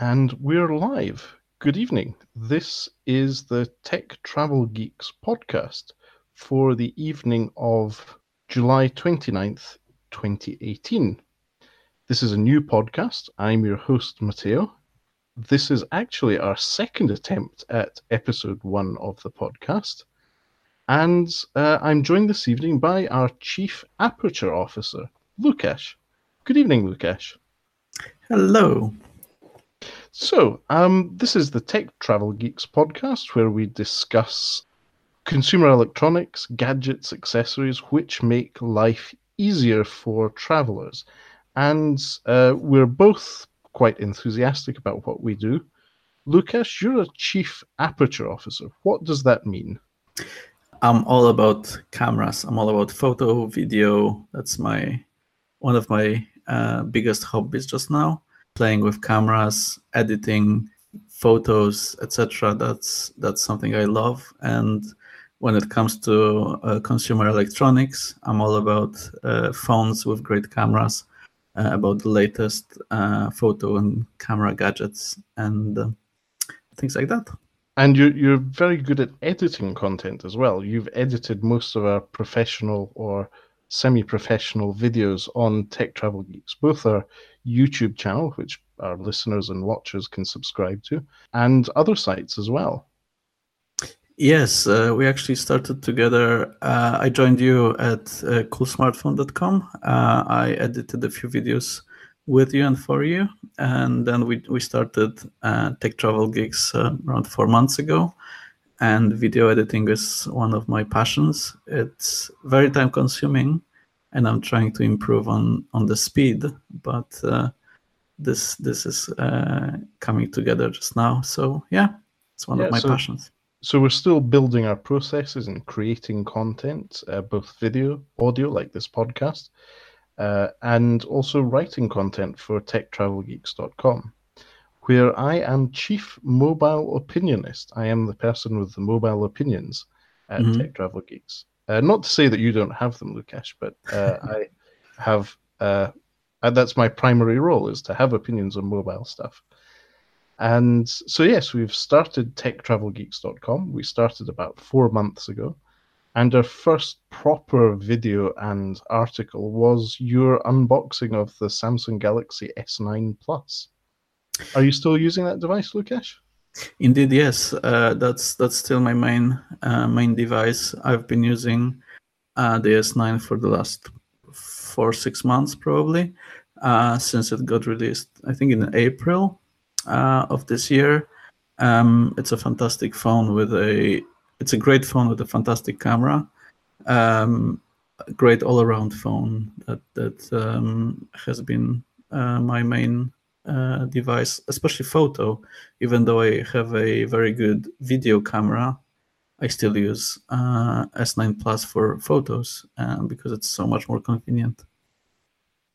And we're live. Good evening. This is the Tech Travel Geeks podcast for the evening of July 29th, 2018. This is a new podcast. I'm your host, Matteo. This is actually our second attempt at episode one of the podcast. And uh, I'm joined this evening by our Chief Aperture Officer, Lukasz. Good evening, Lukasz. Hello. So, um, this is the Tech Travel Geeks podcast where we discuss consumer electronics, gadgets, accessories which make life easier for travelers. And uh, we're both quite enthusiastic about what we do. Lucas, you're a chief aperture officer. What does that mean? I'm all about cameras. I'm all about photo, video. That's my one of my uh, biggest hobbies just now playing with cameras, editing photos, etc. That's that's something I love. And when it comes to uh, consumer electronics, I'm all about uh, phones with great cameras, uh, about the latest uh, photo and camera gadgets and uh, things like that. And you're you're very good at editing content as well. You've edited most of our professional or semi-professional videos on Tech Travel Geeks, both our YouTube channel, which our listeners and watchers can subscribe to, and other sites as well. Yes, uh, we actually started together. Uh, I joined you at uh, coolsmartphone.com. Uh, I edited a few videos with you and for you, and then we we started uh, Tech Travel Geeks uh, around four months ago. And video editing is one of my passions. It's very time consuming, and I'm trying to improve on on the speed. But uh, this this is uh, coming together just now. So yeah, it's one yeah, of my so, passions. So we're still building our processes and creating content, uh, both video, audio, like this podcast, uh, and also writing content for TechTravelGeeks.com, where I am chief mobile opinionist. I am the person with the mobile opinions at mm-hmm. Tech Travel Geeks. Uh, not to say that you don't have them, Lukasz, but uh, I have. Uh, that's my primary role is to have opinions on mobile stuff. And so yes, we've started techtravelgeeks.com. We started about four months ago, and our first proper video and article was your unboxing of the Samsung Galaxy S9 Plus. Are you still using that device, Lukasz? Indeed, yes. Uh, that's that's still my main uh, main device. I've been using uh, the S9 for the last four six months probably uh, since it got released. I think in April uh, of this year. Um, it's a fantastic phone with a it's a great phone with a fantastic camera. Um, great all around phone that that um, has been uh, my main uh, device, especially photo. Even though I have a very good video camera, I still use uh, S9 Plus for photos uh, because it's so much more convenient.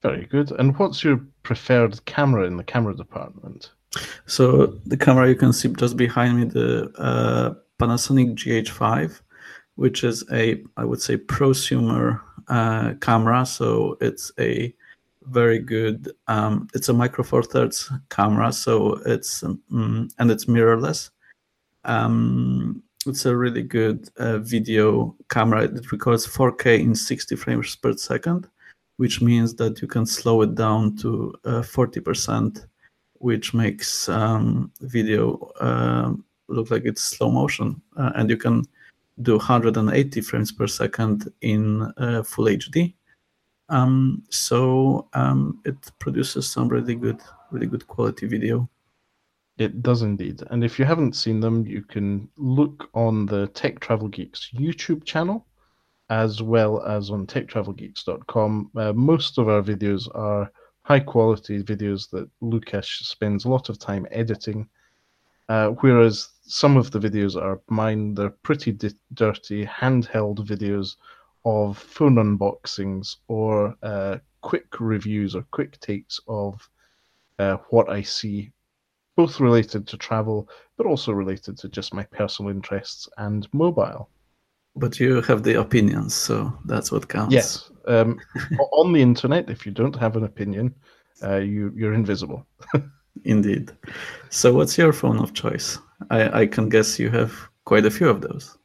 Very good. And what's your preferred camera in the camera department? So the camera you can see just behind me, the uh, Panasonic GH5, which is a I would say prosumer uh, camera. So it's a very good. Um, it's a micro four thirds camera, so it's um, and it's mirrorless. Um, it's a really good uh, video camera. It records 4K in 60 frames per second, which means that you can slow it down to uh, 40%, which makes um, video uh, look like it's slow motion, uh, and you can do 180 frames per second in uh, full HD um, so um, it produces some really good, really good quality video. It does indeed. And if you haven't seen them, you can look on the Tech Travel Geeks YouTube channel as well as on techtravelgeeks.com. Uh, most of our videos are high quality videos that Lukasz spends a lot of time editing, uh, whereas some of the videos are mine. They're pretty di- dirty handheld videos of phone unboxings or uh, quick reviews or quick takes of uh, what I see, both related to travel, but also related to just my personal interests and mobile. But you have the opinions, so that's what counts. Yes. Um, on the internet, if you don't have an opinion, uh, you you're invisible. Indeed. So, what's your phone of choice? I, I can guess you have quite a few of those.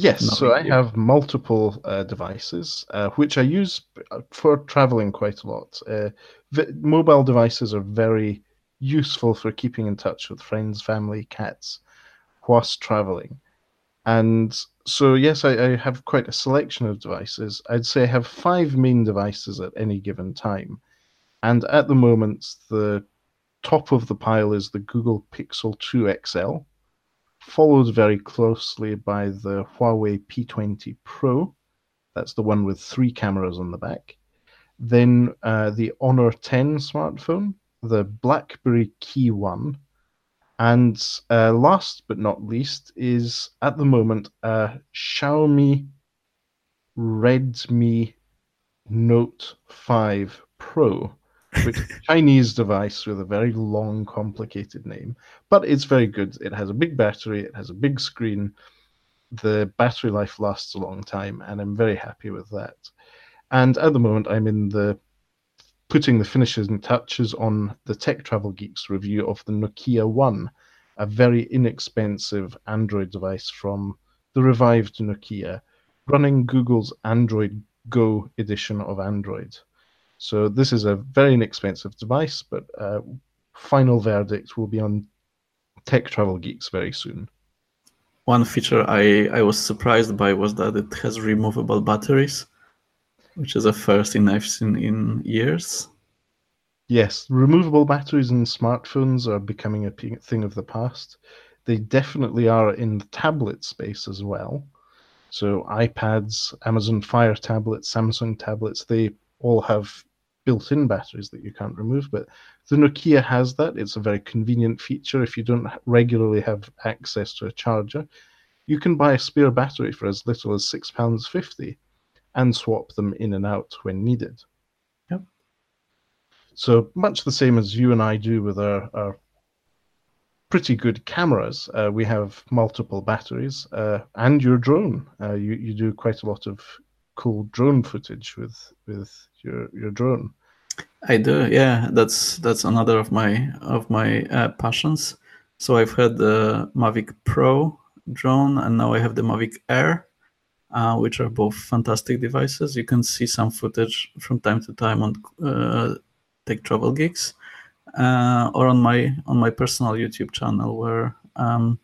Yes, so I have multiple uh, devices, uh, which I use for traveling quite a lot. Uh, mobile devices are very useful for keeping in touch with friends, family, cats, whilst traveling. And so, yes, I, I, have quite a selection of devices. I'd say I have five main devices at any given time. And at the moment, the top of the pile is the Google Pixel 2 XL, followed very closely by the Huawei P20 Pro. That's the one with three cameras on the back. Then uh, the Honor 10 smartphone, the BlackBerry Key 1, and uh, last but not least is at the moment a Xiaomi Redmi Note 5 Pro, which is a Chinese device with a very long, complicated name, but it's very good. It has a big battery, it has a big screen. The battery life lasts a long time, and I'm very happy with that. And at the moment, I'm in the putting the finishes and touches on the Tech Travel Geeks review of the Nokia One, a very inexpensive Android device from the revived Nokia, running Google's Android Go edition of Android. So this is a very inexpensive device, but uh, final verdict will be on Tech Travel Geeks very soon. One feature I, I was surprised by was that it has removable batteries which is a first in I've seen in years. Yes, removable batteries in smartphones are becoming a thing of the past. They definitely are in the tablet space as well. So iPads, Amazon Fire tablets, Samsung tablets, they all have built-in batteries that you can't remove. But the Nokia has that. It's a very convenient feature. If you don't regularly have access to a charger, you can buy a spare battery for as little as six pounds fifty and swap them in and out when needed. Yep. So much the same as you and I do with our, our pretty good cameras. Uh, we have multiple batteries, uh, and your drone. Uh, you you do quite a lot of cool drone footage with with your your drone. I do, yeah. That's that's another of my of my uh, passions. So I've had the Mavic Pro drone, and now I have the Mavic Air uh, which are both fantastic devices. You can see some footage from time to time on uh, Tech Travel Geeks uh, or on my on my personal YouTube channel, where um,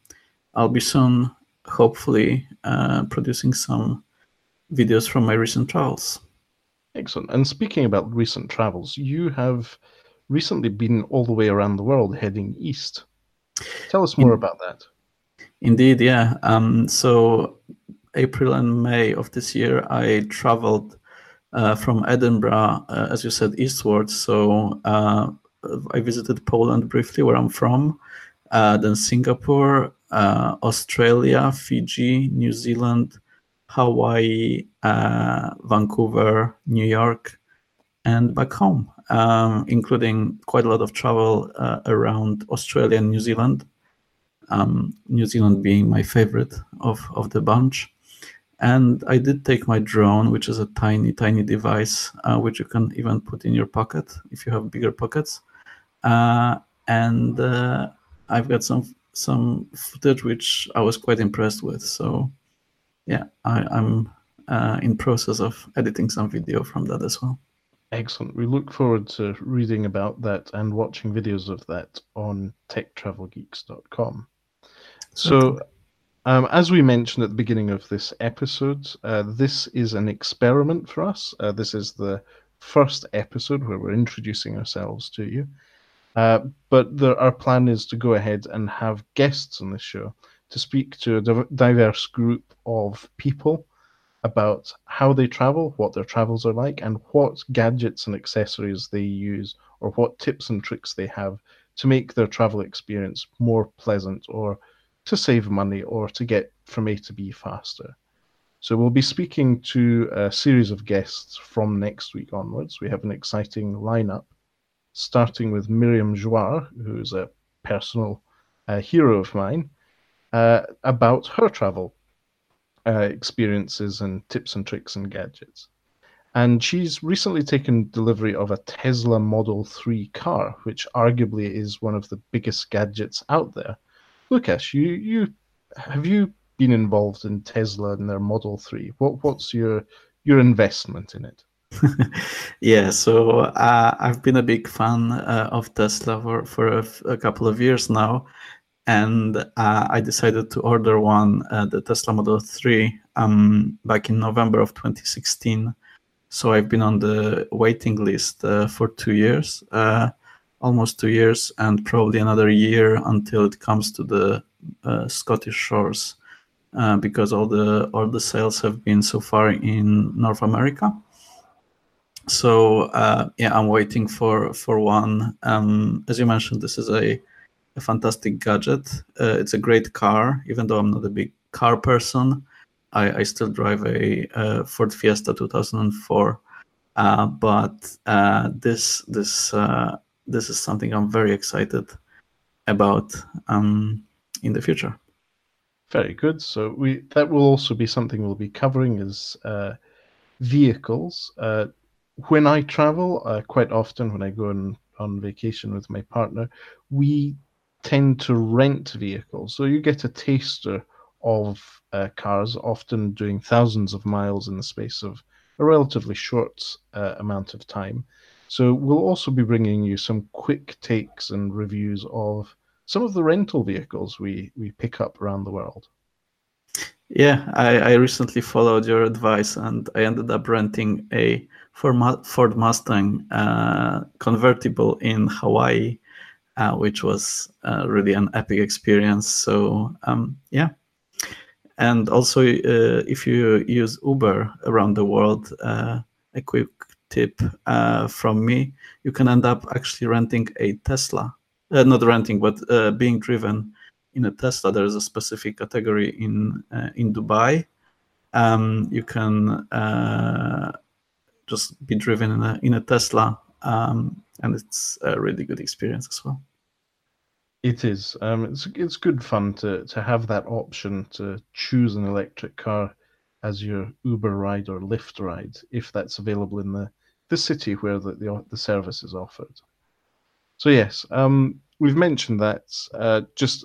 I'll be soon, hopefully, uh, producing some videos from my recent travels. Excellent. And speaking about recent travels, you have recently been all the way around the world heading east. Tell us more In, about that. Indeed, yeah. Um, so April and May of this year, I traveled uh, from Edinburgh, uh, as you said, eastwards. So uh, I visited Poland briefly, where I'm from, uh, then Singapore, uh, Australia, Fiji, New Zealand, Hawaii, uh, Vancouver, New York, and back home, um, including quite a lot of travel around Australia and New Zealand. Um, New Zealand being my favorite of, of the bunch. And I did take my drone, which is a tiny, tiny device, uh, which you can even put in your pocket if you have bigger pockets. Uh, and uh, I've got some some footage which I was quite impressed with. So, yeah, I, am uh, in process of editing some video from that as well. Excellent. We look forward to reading about that and watching videos of that on techtravelgeeks.com. So, um, as we mentioned at the beginning of this episode, uh, this is an experiment for us. Uh, this is the first episode where we're introducing ourselves to you. Uh, but the, our plan is to go ahead and have guests on this show to speak to a diverse group of people about how they travel, what their travels are like, and what gadgets and accessories they use, or what tips and tricks they have to make their travel experience more pleasant or to save money or to get from A to B faster. So we'll be speaking to a series of guests from next week onwards. We have an exciting lineup, starting with Miriam Jouar, who's a personal uh, hero of mine, uh, about her travel uh, experiences and tips and tricks and gadgets. And she's recently taken delivery of a Tesla Model 3 car, which arguably is one of the biggest gadgets out there. Lukasz, you, you have you been involved in Tesla and their Model 3? What what's your your investment in it? yeah, so uh, I've been a big fan uh, of Tesla for, for a, couple of years now. And uh, I decided to order one, uh, the Tesla Model 3, um, back in November of 2016. So I've been on the waiting list uh, for two years, uh, almost two years, and probably another year until it comes to the Scottish shores. because all the all the sales have been so far in North America, so uh, yeah, I'm waiting for for one. Um, as you mentioned, this is a, a fantastic gadget. Uh, it's a great car, even though I'm not a big car person. I, I still drive a, a, Ford Fiesta 2004, uh, but uh, this this uh, this is something I'm very excited about um, in the future. Very good. So we that will also be something we'll be covering is uh, vehicles when I travel, uh, quite often when I go on, on vacation with my partner, we tend to rent vehicles. So you get a taster of uh, cars, often doing thousands of miles in the space of a relatively short uh, amount of time. So we'll also be bringing you some quick takes and reviews of some of the rental vehicles we, we pick up around the world. Yeah, I, I recently followed your advice and I ended up renting a Ford Mustang uh, convertible in Hawaii, uh, which was uh, really an epic experience. So um, yeah, and also uh, if you use Uber around the world, uh, a quick tip uh, from me: you can end up actually renting a Tesla, not renting, but being driven in a Tesla. There is a specific category in in Dubai. Um, you can just be driven in a in a Tesla, um, and it's a really good experience as well. It is. Um, it's it's good fun to to have that option to choose an electric car as your Uber ride or Lyft ride if that's available in the the city where the the, the service is offered. So yes, um, we've mentioned that. Uh, just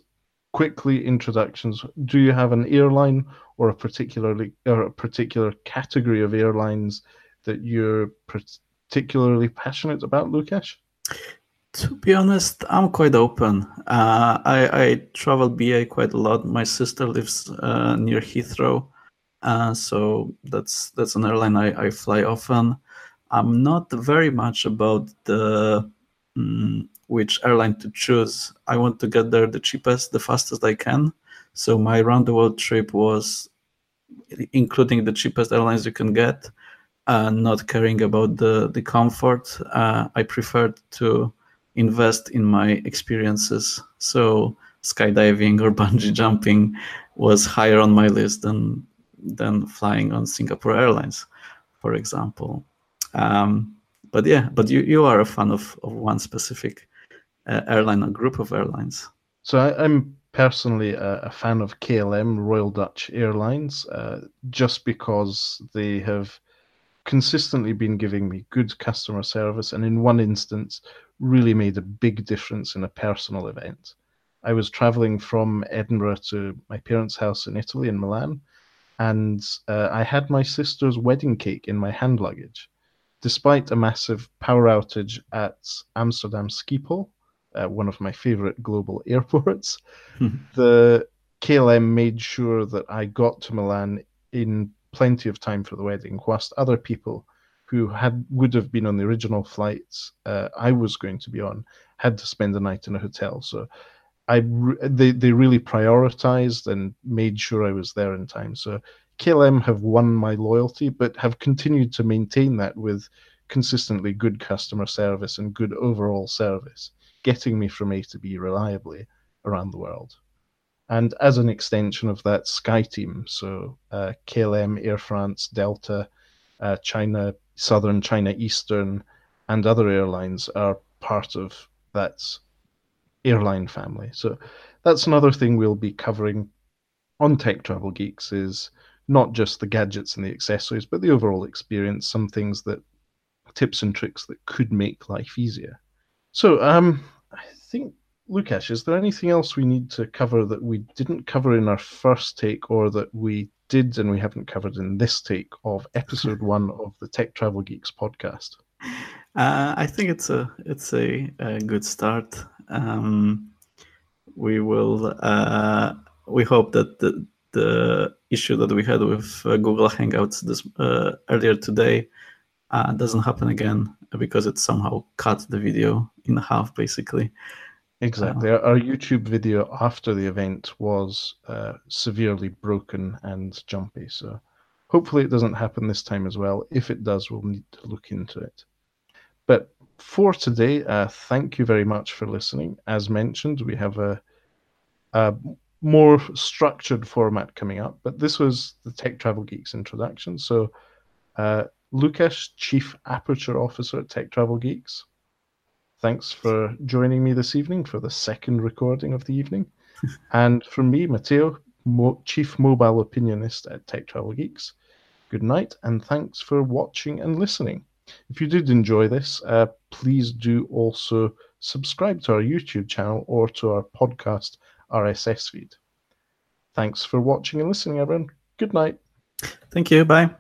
quickly introductions. Do you have an airline or a particularly or a particular category of airlines that you're particularly passionate about, Lukasz? To be honest, I'm quite open. Uh, I, I travel BA quite a lot. My sister lives uh, near Heathrow, uh, so that's that's an airline I, I fly often. I'm not very much about the um, which airline to choose. I want to get there the cheapest, the fastest I can. So my round the world trip was including the cheapest airlines you can get uh, not caring about the the comfort. Uh, I preferred to invest in my experiences. So skydiving or bungee jumping was higher on my list than than flying on Singapore Airlines, for example. Um, but yeah, but you you are a fan of of one specific uh, airline, a group of airlines. So I, am personally a, a, fan of KLM, Royal Dutch Airlines, uh, just because they have consistently been giving me good customer service, and in one instance, really made a big difference in a personal event. I was traveling from Edinburgh to my parents' house in Italy, in Milan, and uh, I had my sister's wedding cake in my hand luggage. Despite a massive power outage at Amsterdam Schiphol, uh, one of my favorite global airports, the KLM made sure that I got to Milan in plenty of time for the wedding, whilst other people who had would have been on the original flights uh, I was going to be on had to spend the night in a hotel. So I they they really prioritized and made sure I was there in time. So KLM have won my loyalty, but have continued to maintain that with consistently good customer service and good overall service, getting me from A to B reliably around the world. And as an extension of that, SkyTeam, so uh, KLM, Air France, Delta, uh, China, Southern, China Eastern, and other airlines are part of that airline family. So that's another thing we'll be covering on Tech Travel Geeks is not just the gadgets and the accessories, but the overall experience, some things that tips and tricks that could make life easier. So, um, I think, Lukasz, is there anything else we need to cover that we didn't cover in our first take or that we did and we haven't covered in this take of episode one of the Tech Travel Geeks podcast? Uh, I think it's a it's a, a good start. Um, we will uh, we hope that the the issue that we had with uh, Google Hangouts this uh, earlier today uh, doesn't happen again because it somehow cut the video in half, basically. Exactly. Uh, Our YouTube video after the event was uh, severely broken and jumpy. So hopefully it doesn't happen this time as well. If it does, we'll need to look into it. But for today, uh, thank you very much for listening. As mentioned, we have a, a more structured format coming up, but this was the Tech Travel Geeks introduction. So, uh, Lukasz, Chief Aperture Officer at Tech Travel Geeks, thanks for joining me this evening for the second recording of the evening. and from me, Matteo, Mo- Chief Mobile Opinionist at Tech Travel Geeks, good night and thanks for watching and listening. If you did enjoy this, uh, please do also subscribe to our YouTube channel or to our podcast RSS feed. Thanks for watching and listening, everyone. Good night. Thank you. Bye.